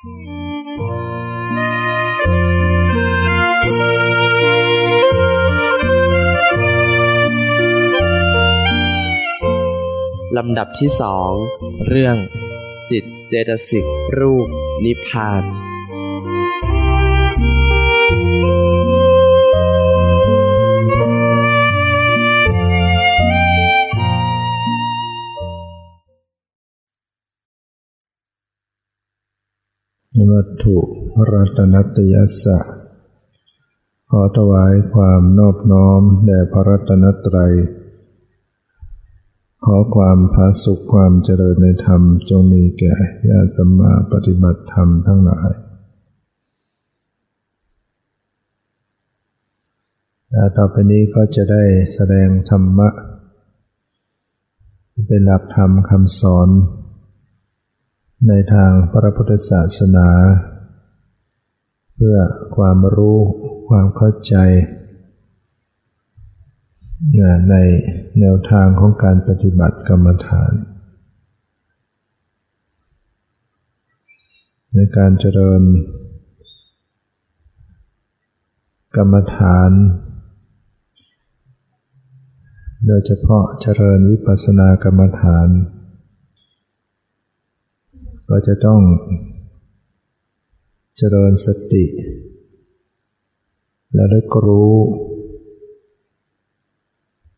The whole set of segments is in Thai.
ลำดับที่สอง เรื่อง จิตเจตสิกรูป นิพพาน วัตถุรัตนตยัสสะ ขอถวายความนอบน้อมแด่พระรัตนตรัย ขอความพาสุขความเจริญในธรรมจงมีแก่ญาติสัมมาปฏิบัติธรรมทั้งหลายต่อไปนี้ก็จะได้แสดงธรรมะ เป็นหลักธรรมคำสอน ในทางพระพุทธศาสนา เพื่อความรู้ความเข้าใจ ในแนวทางของการปฏิบัติกรรมฐาน ในการเจริญ กรรมฐาน โดยเฉพาะเจริญวิปัสสนากรรมฐาน ก็จะต้องเจริญสติ และได้รู้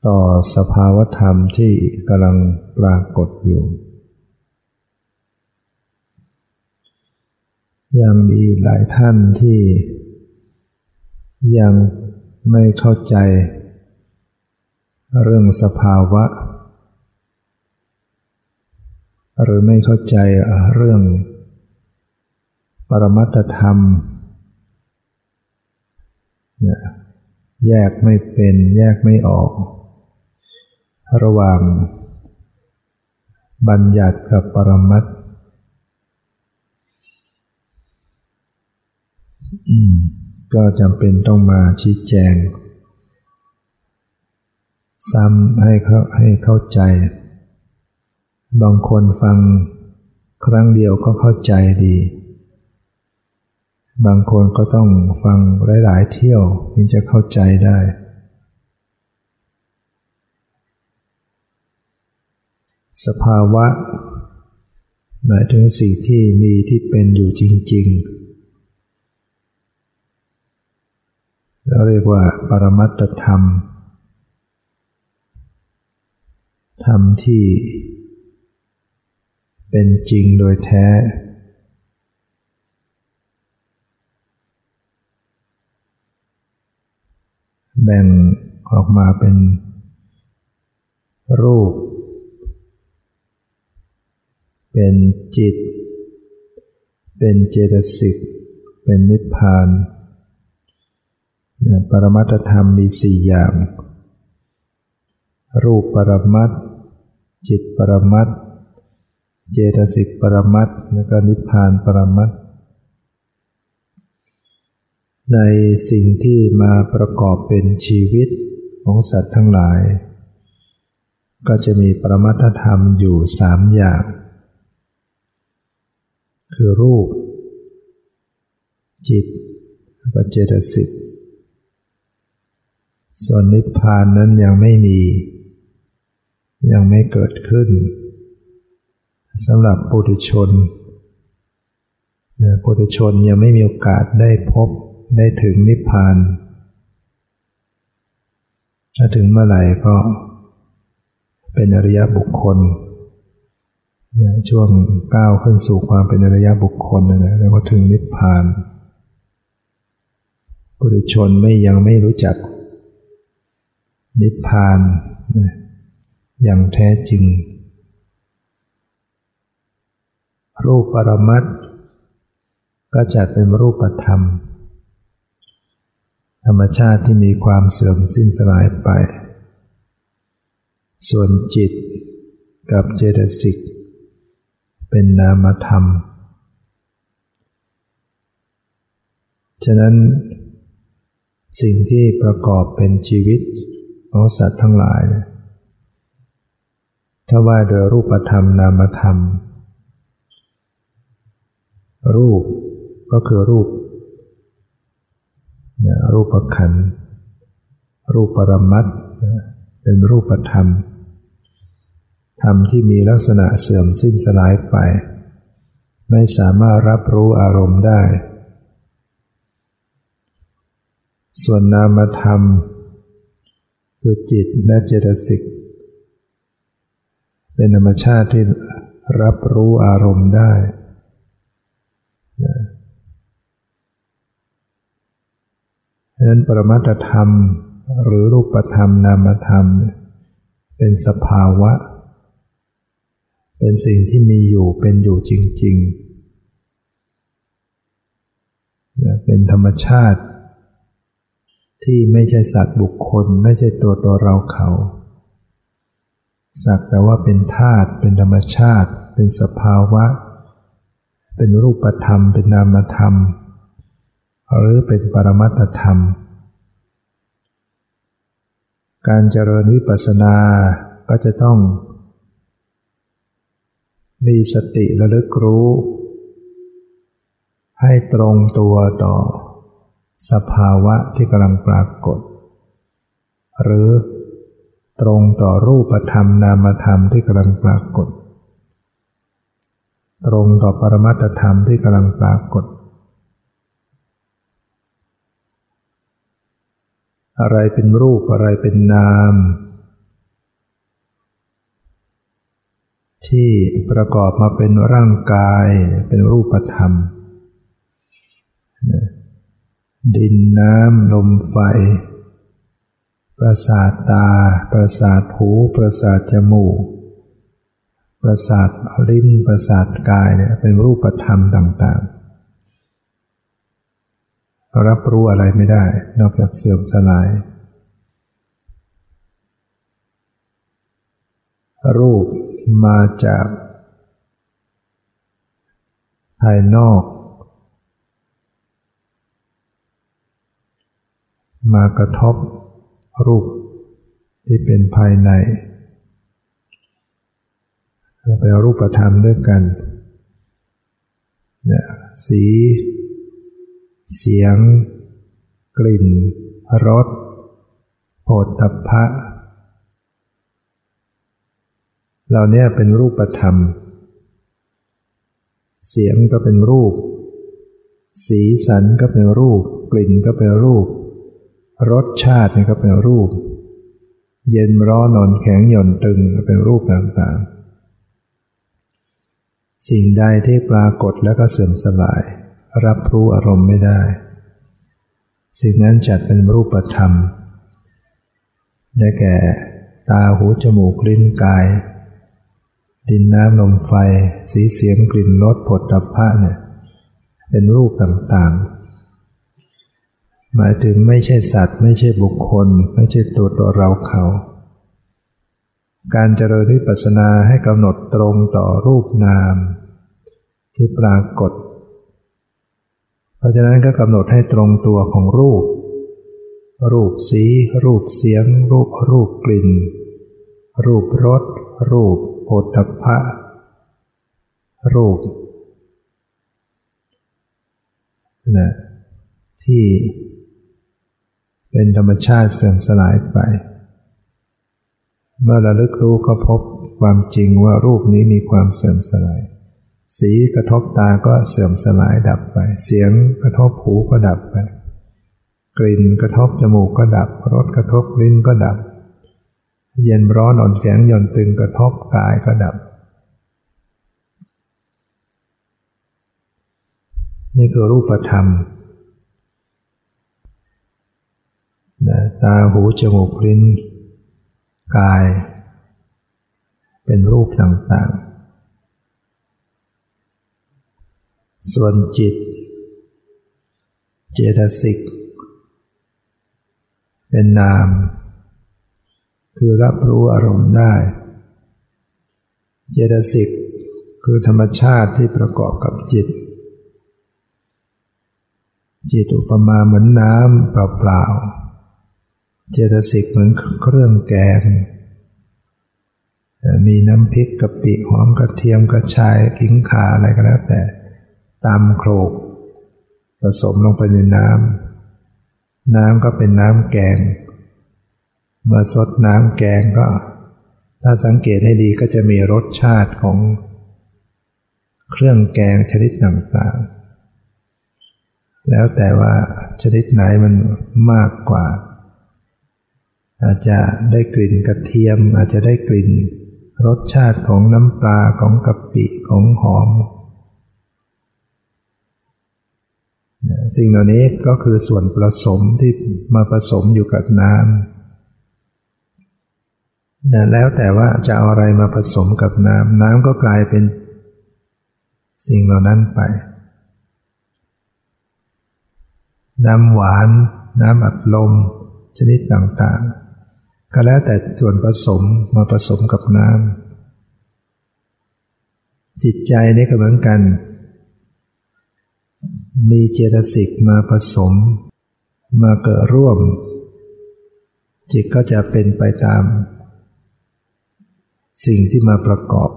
ต่อสภาวธรรมที่กำลังปรากฏอยู่ ยังมีหลายท่านที่ ยังไม่เข้าใจ เรื่องสภาวะ หรือไม่เข้าใจเรื่อง ปรมัตธรรมแยกไม่เป็นแยกไม่ออก ระหว่าง บัญญัติกับปรมัตก็จำเป็นต้องมาชี้แจง ซ้ำให้เขาให้เข้าใจ บางคนฟังครั้งเดียวก็เข้าใจดี บางคนก็ต้องฟังหลาย ๆ เที่ยวถึงจะเข้าใจได้ สภาวะ หมายถึงสิ่งที่มีที่เป็นอยู่จริง ๆ เราเรียกว่าปรมัตธรรม ธรรมที่ เป็นจริงโดยแท้ แบ่งออกมาเป็นรูป เป็นจิต เป็นเจตสิก เป็นนิพพานปรมัตธรรมมีสี่อย่าง รูปปรมัตจิตปรมัต เจตสิกปรมัตและก็นิพพานปรมัตในสิ่งที่มาประกอบเป็นชีวิตของสัตว์ทั้งหลาย ก็จะมีปรมัตธรรมอยู่สามอย่าง คือรูป จิตและเจตสิกส่วนนิพพานนั้นยังไม่มี ยังไม่เกิดขึ้น สำหรับปุถุชนปุถุชนยังไม่มีโอกาสได้พบได้ถึงนิพพาน ถ้าถึงเมื่อไหร่ก็เป็นอริยบุคคลช่วงก้าวขึ้นสู่ความเป็นอริยบุคคลนะแล้วก็ถึงนิพพานปุถุชนไม่ยังไม่รู้จัก นิพพานอย่างแท้จริง รูปปรมัตก็จัดเป็นรูปธรรม ธรรมชาติที่มีความเสื่อมสิ้นสลายไป ส่วนจิตกับเจตสิก เป็นนามธรรม ฉะนั้นสิ่งที่ประกอบเป็นชีวิตของสัตว์ทั้งหลาย ถ้าว่าโดยรูปธรรมนามธรรมรู รูปก็คือรูปรูปขัน รูปปรมัตเป็นรูปธรรม ธรรมที่มีลักษณะเสื่อมสิ้นสลายไป ไม่สามารถรับรู้อารมณ์ได้ ส่วนนามธรรม คือจิตและเจตสิก เป็นธรรมชาติที่รับรู้อารมณ์ได้ ดังนั้นปรมัตธรรมหรือรูปธรรมนามธรรม เป็นสภาวะ เป็นสิ่งที่มีอยู่เป็นอยู่จริงๆ เป็นธรรมชาติ ที่ไม่ใช่สัตว์บุคคล ไม่ใช่ตัวตัวเราเขา สักแต่ว่าเป็นธาตุเป็นธรรมชาติ เป็นสภาวะเป็นรูปธรรม เป็นนามธรรม หรือเป็นปรมัตธรรม การเจริญวิปัสสนาก็จะต้อง มีสติระลึกรู้ ให้ตรงตัวต่อ สภาวะที่กำลังปรากฏ หรือตรงต่อรูปธรรมนามธรรมที่กำลังปรากฏ ตรงต่อปรมัตธรรมที่กำลังปรากฏ อะไรเป็นรูปอะไรเป็นนาม ที่ประกอบมาเป็นร่างกายเป็นรูปธรรม ดินน้ำลมไฟ ประสาทตา ประสาทหู ประสาทจมูก ประสาทลิ้นประสาทกายเนี่ยเป็นรูปธรรมต่างๆ รับรู้อะไรไม่ได้ นอกจากเสื่อมสลาย รูปมาจาก ภายนอก มากระทบรูปที่เป็นภายใน เป็นรูปธรรมด้วยกันเนี่ยสี เสียง กลิ่น รสโผฏฐัพพะเหล่านี้เป็นรูปธรรม เสียงก็เป็นรูป สีสันก็เป็นรูป กลิ่นก็เป็นรูป รสชาตินี่ก็เป็นรูป เย็นร้อนนอนแข็งหย่อนตึงเป็นรูปต่างๆ สิ่งใดที่ปรากฏแล้วก็เสื่อมสลาย รับรู้อารมณ์ไม่ได้ สิ่งนั้นจัดเป็นรูปธรรม ได้แก่ ตาหูจมูกลิ้นกาย ดินน้ำลมไฟ สีเสียงกลิ่นรสผลตภะเนี่ยเป็นรูปต่างๆ หมายถึงไม่ใช่สัตว์ ไม่ใช่บุคคล ไม่ใช่ตัวตัวเราเขา การเจริญวิปัสสนาให้กำหนดตรงต่อรูปนาม ที่ปรากฏ เพราะฉะนั้นก็กำหนดให้ตรงตัวของรูป รูปสี รูปเสียง รูปรูปกลิ่น รูปรส รูปโผฏฐะรูปนะที่เป็นธรรมชาติเสื่อมสลายไป เมื่อระลึกรู้ก็พบความจริงว่ารูปนี้มีความเสื่อมสลาย สีกระทบตาก็เสื่อมสลายดับไป เสียงกระทบหูก็ดับไป กลิ่นกระทบจมูกก็ดับ รสกระทบลิ้นก็ดับ เย็นร้อนอ่อนแข็งหย่อนตึงกระทบกายก็ดับ นี่คือรูปธรรมตาหูจมูกลิ้น กาย เป็นรูปต่างๆ ส่วนจิต เจตสิก เป็นนาม คือรับรู้อารมณ์ได้ เจตสิกคือธรรมชาติที่ประกอบกับจิต จิตอุปมาเหมือนน้ำเปล่าๆ เจตสิกเหมือนเครื่องแกง มีน้ำพริกกะปิหอมกระเทียมกระชายขิงขาอะไรก็แล้วแต่ตำโครก ผสมลงไปในน้ำน้ำก็เป็นน้ำแกง เมื่อสดน้ำแกงก็ ถ้าสังเกตให้ดีก็จะมีรสชาติของเครื่องแกงชนิดต่างๆ แล้วแต่ว่าชนิดไหนมันมากกว่า อาจจะได้กลิ่นกระเทียม อาจจะได้กลิ่น รสชาติของน้ำปลาของกะปิของหอม สิ่งเหล่านี้ก็คือส่วนผสมที่มาผสมอยู่กับน้ำแล้วแต่ว่าจะเอาอะไรมาผสมกับน้ำน้ำก็กลายเป็นสิ่งเหล่านั้นไป น้ำหวาน น้ำอัดลม ชนิดต่างๆ ก็แล้วแต่ส่วนผสมมาผสมกับน้ำจิตใจนี่ก็เหมือนกัน มีเจตสิกมาผสม มาเกิดร่วม จิตก็จะเป็นไปตาม สิ่งที่มาประกอบ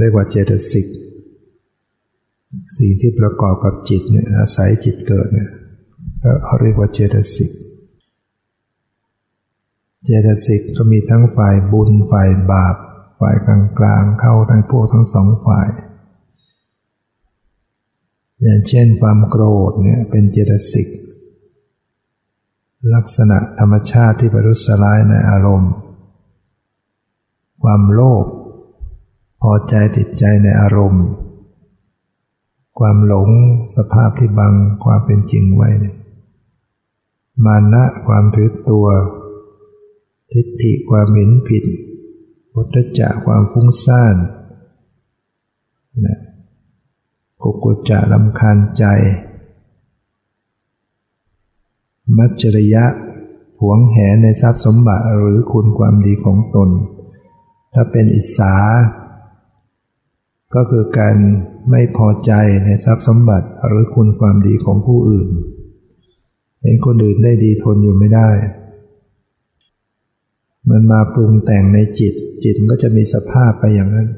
เรียกว่าเจตสิกสิ่งที่ประกอบกับจิตเนี่ยอาศัยจิตเกิดเนี่ยก็เรียกว่าเจตสิก เจตสิกก็มีทั้งฝ่ายบุญฝ่ายบาป ฝ่ายกลางกลางเข้าทั้งพวกทั้งสองฝ่าย อย่างเช่นความโกรธเนี่ยเป็นเจตสิก ลักษณะธรรมชาติที่ประทุษร้ายในอารมณ์ ความโลภพอใจติดใจในอารมณ์ ความหลงสภาพที่บังความเป็นจริงไว้ มานะความถือตัว ทิฏฐิความหมิ่นผิดพุทธจะความฟุ้งซ่านนะกุกุจจะลำคาญใจ มัจจริยะหวงแหนในทรัพย์สมบัติหรือคุณความดีของตน ถ้าเป็นอิสา ก็คือการไม่พอใจในทรัพย์สมบัติหรือคุณความดีของผู้อื่น เห็นคนอื่นได้ดีทนอยู่ไม่ได้ มันมาปรุงแต่งในจิต จิตก็จะมีสภาพไปอย่างนั้น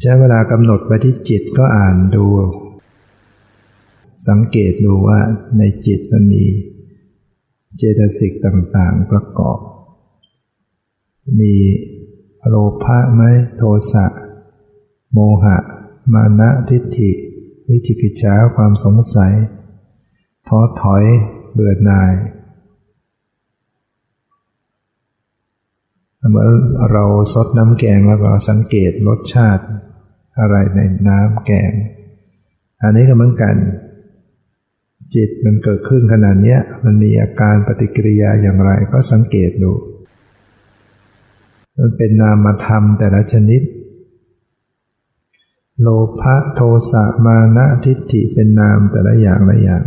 ใช้เวลากำหนดไปที่จิตก็อ่านดู สังเกตดูว่าในจิตมันมีเจตสิกต่างๆประกอบ มีโลภะไหมโทสะโมหะ มานะทิฏฐิ วิจิกิจฉาความสงสัย ท้อถอย เบื่อหน่าย เมื่อเราซดน้ำแกงแล้วก็สังเกตรสชาติอะไรในน้ำแกง อันนี้ก็เหมือนกัน จิตมันเกิดขึ้นขนาดนี้มันมีอาการปฏิกิริยาอย่างไรก็สังเกตดู มันเป็นนามธรรมแต่ละชนิด โลภะโทสะมานะทิฏฐิเป็นนามแต่ละอย่างละอย่าง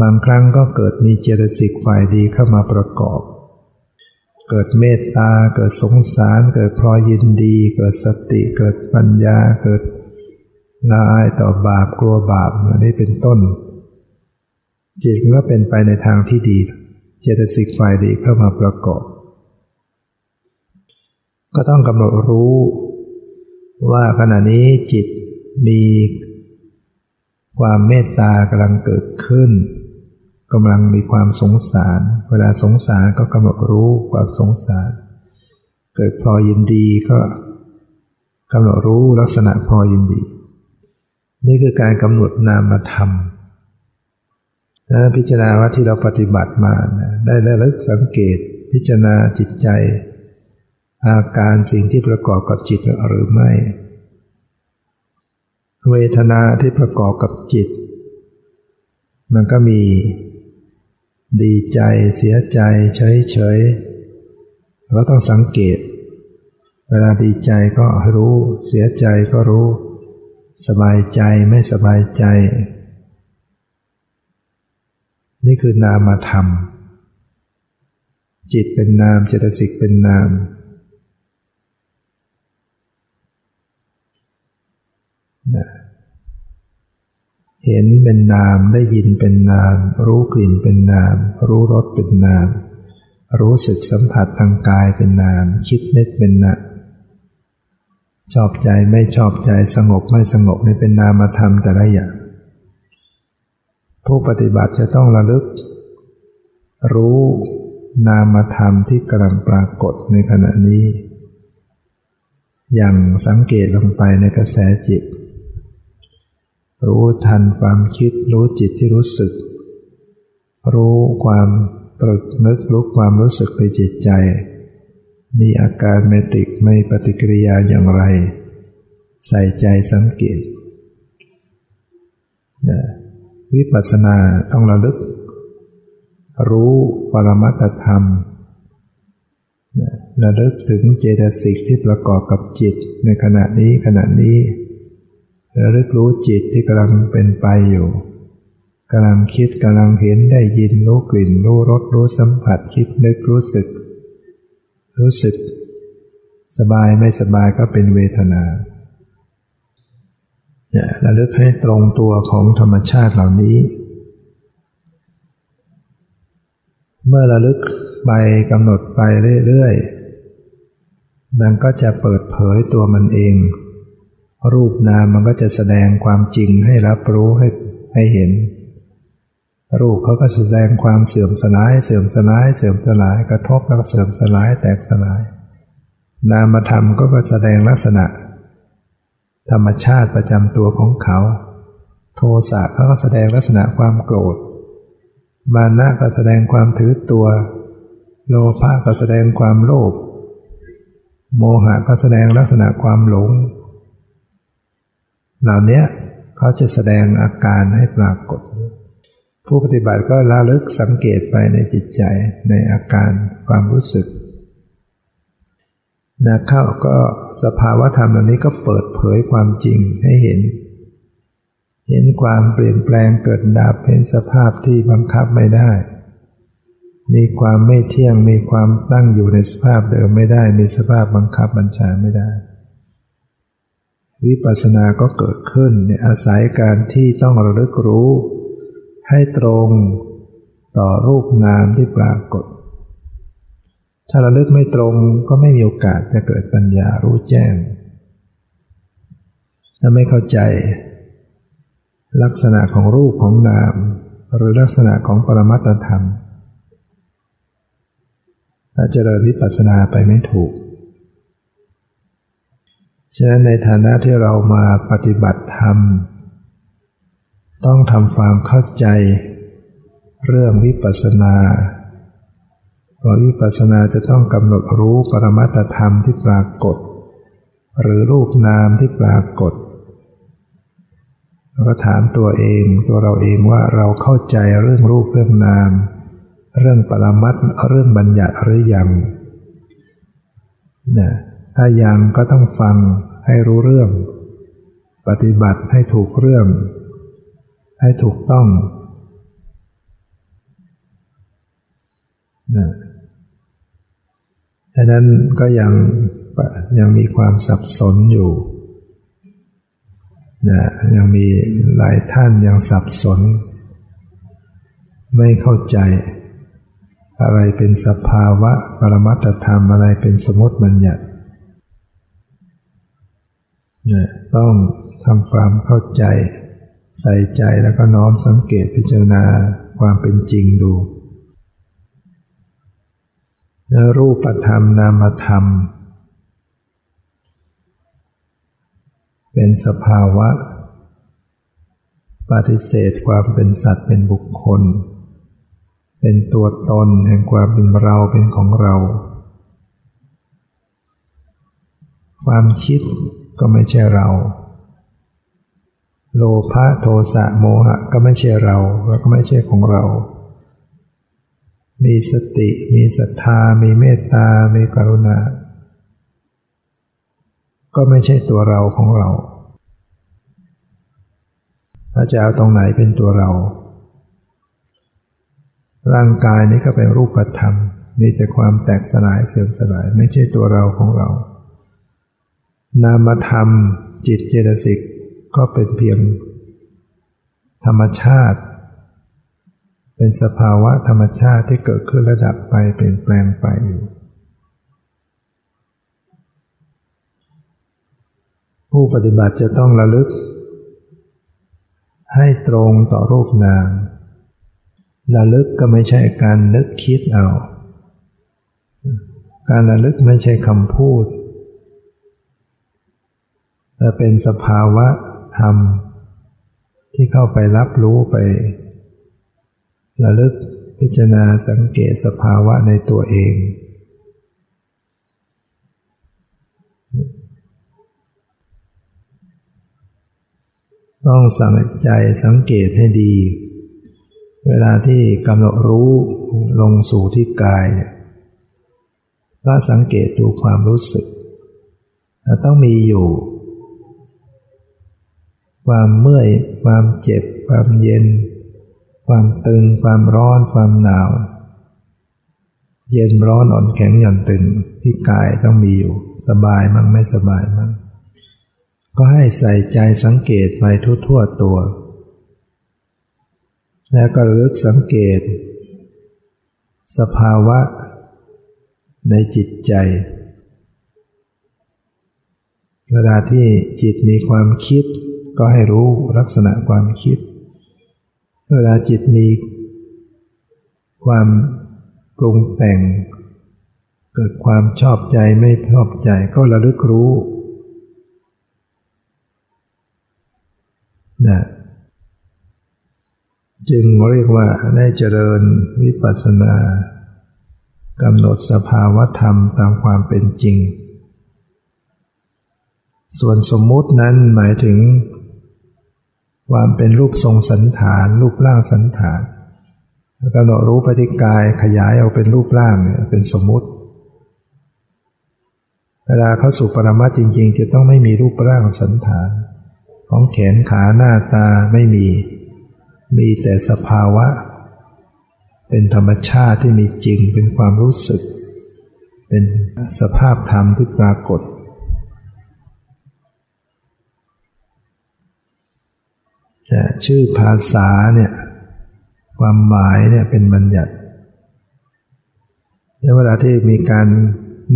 บางครั้งก็เกิดมีเจตสิกฝ่ายดีเข้ามาประกอบ เกิดเมตตา เกิดสงสาร เกิดพลอยยินดี เกิดสติ เกิดปัญญา เกิดละอายต่อบาปกลัวบาปอันนี้เป็นต้น จิตก็เป็นไปในทางที่ดี เจตสิกฝ่ายดีเข้ามาประกอบ ก็ต้องกำหนดรู้ว่าขณะนี้จิตมีความเมตตากำลังเกิดขึ้น กำลังมีความสงสาร เวลาสงสารก็กำหนดรู้ความสงสาร เกิดพอยินดีก็กำหนดรู้ลักษณะพอยินดี นี่คือการกำหนดนามธรรมแล้วพิจารณาว่าที่เราปฏิบัติมาได้ระลึกสังเกต พิจารณาจิตใจ อาการสิ่งที่ประกอบกับจิตหรือไม่ เวทนาที่ประกอบกับจิต มันก็มี ดีใจเสียใจเฉยเฉยเราต้องสังเกต เวลาดีใจก็รู้ เสียใจก็รู้ สบายใจไม่สบายใจ นี่คือนามธรรม จิตเป็นนามเจตสิกเป็นนามนะ เห็นเป็นนามได้ยินเป็นนาม รู้กลิ่นเป็นนาม รู้รสเป็นนาม รู้สึกสัมผัสทางกายเป็นนาม คิดนึกเป็นนะชอบใจไม่ชอบใจสงบไม่สงบนี่เป็นนามธรรมแต่ละอย่างผู้ปฏิบัติจะต้องระลึก รู้นามธรรมที่กำลังปรากฏในขณะนี้ อย่างสังเกตลงไปในกระแสจิต รู้ทันความคิดรู้จิตที่รู้สึก รู้ความตรึกนึกรู้ความรู้สึกในจิตใจ มีอาการเมติกไม่ปฏิกิริยาอย่างไร ใส่ใจสังเกตวิปัสสนาต้องระลึก รู้ปรมัตธรรมระลึกถึงเจตสิกที่ประกอบกับจิตในขณะนี้ขณะนี้ ระลึกรู้จิตที่กำลังเป็นไปอยู่กำลังคิดกำลังเห็นได้ยินรู้กลิ่น รู้รสรู้สัมผัสคิดนึกรู้สึก รู้สึก สบายไม่สบายก็เป็นเวทนาเนี่ยระลึกให้ตรงตัวของธรรมชาติเหล่านี้ เมื่อระลึกไปกำหนดไปเรื่อยๆมันก็จะเปิดเผยตัวมันเอง รูปนามมันก็จะแสดงความจริงให้รับรู้ให้ให้เห็น รูปเขาก็แสดงความเสื่อมสลาย เสื่อมสลาย เสื่อมสลายกระทบแล้วก็เสื่อมสลายแตกสลาย นามธรรมก็แสดงลักษณะ ธรรมชาติประจำตัวของเขา โทสะเขาก็แสดงลักษณะความโกรธ มานะก็แสดงความถือตัว โลภะก็แสดงความโลภโมหะก็แสดงลักษณะความหลง เหล่านี้เขาจะแสดงอาการให้ปรากฏ ผู้ปฏิบัติก็ระลึกสังเกตไปในจิตใจในอาการความรู้สึกนะเข้าก็สภาวะธรรมเหล่านี้ก็เปิดเผยความจริงให้เห็น เห็นความเปลี่ยนแปลงเกิดดับเห็นสภาพที่บังคับไม่ได้ มีความไม่เที่ยงมีความตั้งอยู่ในสภาพเดิมไม่ได้ มีสภาพบังคับบัญชาไม่ได้ วิปัสสนาก็เกิดขึ้นในอาศัยการที่ต้องระลึกรู้ ให้ตรงต่อรูปนามที่ปรากฏ ถ้าราลึกไม่ตรงก็ไม่มีโอกาสจะเกิดปัญญารู้แจ้ง ถ้าไม่เข้าใจ ลักษณะของรูปของนาม หรือลักษณะของปรมัตธรรมถ้าเจริญวิปัสสนาไปไม่ถูก ฉะนั้นในฐานะที่เรามาปฏิบัติธรรม ต้องทำความเข้าใจ เรื่องวิปัสสนาเพราะวิปัสสนาจะต้องกำหนดรู้ปรมัตธรรมที่ปรากฏ หรือรูปนามที่ปรากฏแล้วก็ถามตัวเองตัวเราเองว่าเราเข้าใจเรื่องรูปเรื่องนาม เรื่องปรมัตเรื่องบัญญัติหรือยังนะ ถ้ายังก็ต้องฟังให้รู้เรื่อง ปฏิบัติให้ถูกเรื่อง ให้ถูกต้องนะดังนั้นก็ยังยังมีความสับสนอยู่นะยังมีหลายท่านยังสับสน ไม่เข้าใจ อะไรเป็นสภาวะปรมัตธรรมอะไรเป็นสมมติบัญญัติ ต้องทำความเข้าใจ ใส่ใจแล้วก็น้อมสังเกตพิจารณาความเป็นจริงดูรูปธรรมนามธรรม เป็นสภาวะ ปฏิเสธความเป็นสัตว์เป็นบุคคล เป็นตัวตนแห่งความเป็นเราเป็นของเรา ความคิด ก็ไม่ใช่เรา โลภะโทสะโมหะก็ไม่ใช่เราแล้วก็ไม่ใช่ของเรา มีสติ มีศรัทธา มีเมตตา มีกรุณา ก็ไม่ใช่ตัวเราของเราถ้าจะเอาตรงไหนเป็นตัวเรา ร่างกายนี้ก็เป็นรูปธรรม มีแต่ความแตกสลายเสื่อมสลายไม่ใช่ตัวเราของเรา นามธรรมจิตเจตสิกก็เป็นเพียงธรรมชาติ เป็นสภาวะธรรมชาติที่เกิดขึ้นระดับไปเปลี่ยนแปลงไปอยู่ผู้ปฏิบัติจะต้องระลึก ให้ตรงต่อรูปนาม ระลึกก็ไม่ใช่การนึกคิดเอา การระลึกไม่ใช่คำพูด เป็นสภาวะธรรม ที่เข้าไปรับรู้ไประลึกพิจารณาสังเกตสภาวะในตัวเอง ต้องสังใจสังเกตให้ดี เวลาที่กำหนดรู้ลงสู่ที่กายเนี่ยก็สังเกตดูความรู้สึก ต้องมีอยู่ ความเมื่อย ความเจ็บ ความเย็น ความตึง ความร้อน ความหนาว เย็นร้อนอ่อนแข็งหย่อนตึงที่กายต้องมีอยู่ สบายมั่งไม่สบายมั่งก็ให้ใส่ใจสังเกตไปทั่วๆตัว แล้วก็ลึกสังเกต สภาวะ ในจิตใจเวลาที่จิตมีความคิด ก็ให้รู้ลักษณะความคิด เวลาจิตมี ความปรุงแต่ง เกิดความชอบใจไม่ชอบใจก็ระลึกรู้นะจึงเรียกว่าได้เจริญวิปัสสนากำหนดสภาวธรรมตามความเป็นจริง ส่วนสมมุตินั้นหมายถึง ความเป็นรูปทรงสันฐาน รูปร่างสันฐานแล้วก็รู้ปฏิกายขยายเอาเป็นรูปร่างเนี่ยเป็นสมมุติ เวลาเข้าสู่ปรมาจริง ๆ จะต้องไม่มีรูปร่างสันฐาน ของแขนขาหน้าตาไม่มี มีแต่สภาวะ เป็นธรรมชาติที่มีจริงเป็นความรู้สึก เป็นสภาพธรรมที่ปรากฏ ชื่อภาษาเนี่ยความหมายเนี่ยเป็นบัญญัติเวลาที่มีการ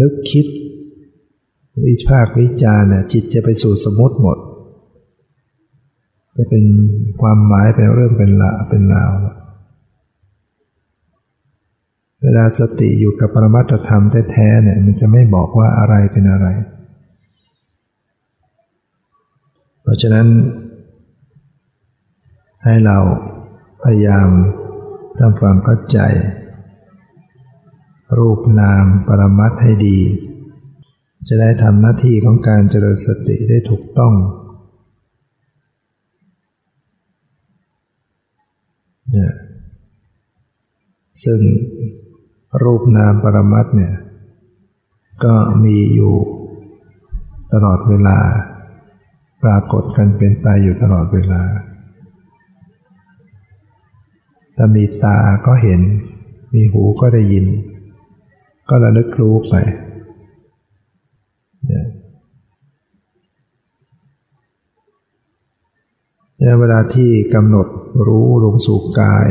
นึกคิด วิพากวิจารเนี่ยจิตจะไปสู่สมมติหมด จะเป็นความหมายเป็นเรื่องเป็นละเป็นราว เวลาสติอยู่กับปรมัตธรรมแท้ๆเนี่ยมันจะไม่บอกว่าอะไรเป็นอะไร เพราะฉะนั้น ให้เราพยายามทำความเข้าใจ รูปนามปรมัตให้ดี จะได้ทำหน้าที่ของการเจริญสติได้ถูกต้องเนี่ยซึ่งรูปนามปรมัตเนี่ย ก็มีอยู่ตลอดเวลา ปรากฏกันเป็นไปอยู่ตลอดเวลา ถ้ามีตาก็เห็น มีหูก็ได้ยิน ก็ระลึกรู้ไปเนี่ยเวลาที่กำหนดรู้ลงสู่กาย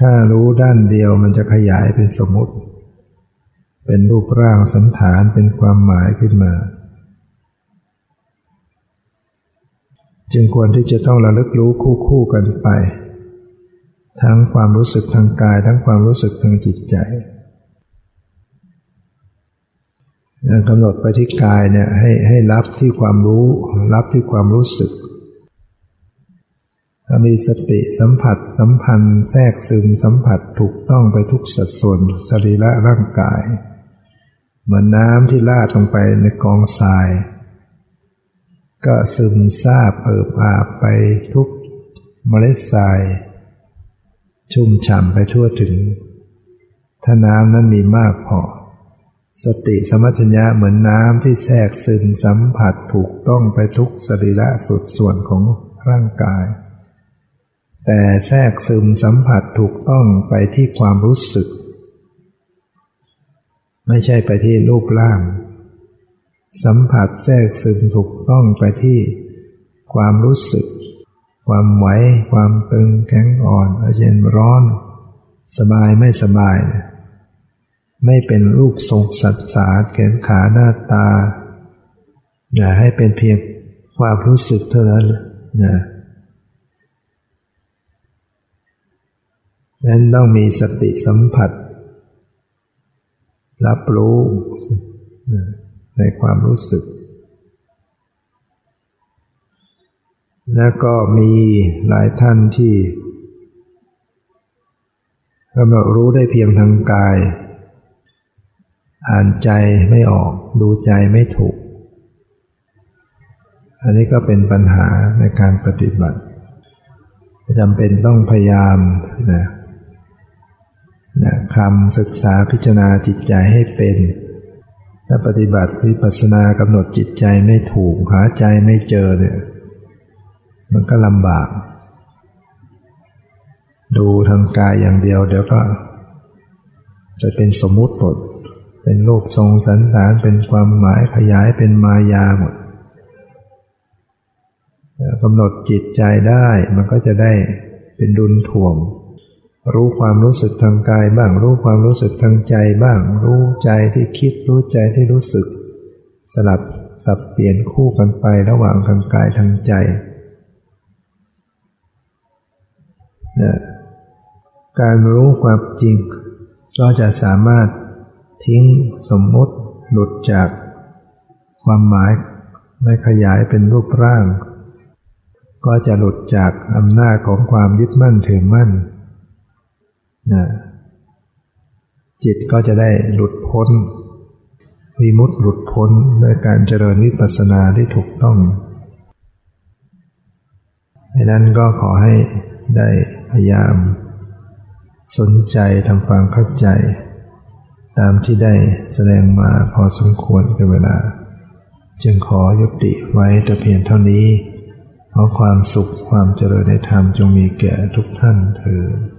ถ้ารู้ด้านเดียวมันจะขยายเป็นสมมติ เป็นรูปร่างสันฐานเป็นความหมายขึ้นมา จึงควรที่จะต้องระลึกรู้คู่คู่กันไป ทั้งความรู้สึกทางกาย ทั้งความรู้สึกทางจิตใจกำหนดไปที่กายเนี่ยให้ให้รับที่ความรู้ รับที่ความรู้สึกถ้ามีสติสัมผัส สัมพันธ์ แทรกซึมสัมผัสถูกต้องไปทุกสัดส่วนสรีระร่างกาย เหมือนน้ำที่ลาดลงไปในกองทราย ก็ซึมซาบเอิบอาบไปทุกเมล็ดทราย ชุ่มฉ่ำไปทั่วถึง ถ้าน้ำนั้นมีมากพอ สติสมัชัญญะเหมือนน้ำที่แทรกซึมสัมผัสถูกต้องไปทุกสรีระสุดส่วนของร่างกาย แต่แทรกซึมสัมผัสถูกต้องไปที่ความรู้สึก ไม่ใช่ไปที่รูปร่าง สัมผัสแทรกซึมถูกต้องไปที่ความรู้สึก ความไหว ความตึงแข็งอ่อนเย็นร้อน สบายไม่สบาย ไม่เป็นรูปทรงสัตสาแขนขาหน้าตา อย่าให้เป็นเพียงความรู้สึกเท่านั้นนะนั้นต้องมีสติสัมผัส รับรู้ในความรู้สึก แล้วก็มีหลายท่านที่กำหนดรู้ได้เพียงทางกาย อ่านใจไม่ออก ดูใจไม่ถูก อันนี้ก็เป็นปัญหาในการปฏิบัติจำเป็นต้องพยายามนะนะคำศึกษาพิจารณาจิตใจให้เป็น ถ้าปฏิบัติวิปัสสนากำหนดจิตใจไม่ถูกหาใจไม่เจอเนี่ย มันก็ลำบาก ดูทางกายอย่างเดียว เดี๋ยวก็ จะเป็นสมมุติหมดเป็นโลกทรงสันฐานเป็นความหมายขยายเป็นมายาหมดกำหนดจิตใจได้มันก็จะได้เป็นดุลถ่วง รู้ความรู้สึกทางกายบ้าง รู้ความรู้สึกทางใจบ้าง รู้ใจที่คิดรู้ใจที่รู้สึก สลับสับเปลี่ยนคู่กันไประหว่างทางกายทางใจนะ การรู้ความจริง ก็จะสามารถทิ้งสมมติหลุดจากความหมายไม่ขยายเป็นรูปร่าง ก็จะหลุดจากอำนาจของความยึดมั่นถือมั่นนะจิตก็จะได้หลุดพ้น วิมุตติหลุดพ้นด้วยการเจริญวิปัสสนาที่ถูกต้องดังนั้นก็ขอให้ได้ พยายาม สนใจทำความเข้าใจ ตามที่ได้แสดงมาพอสมควรเป็นเวลา จึงขอยุติไว้แต่เพียงเท่านี้ขอความสุขความเจริญในธรรมจงมีแก่ทุกท่านเถิด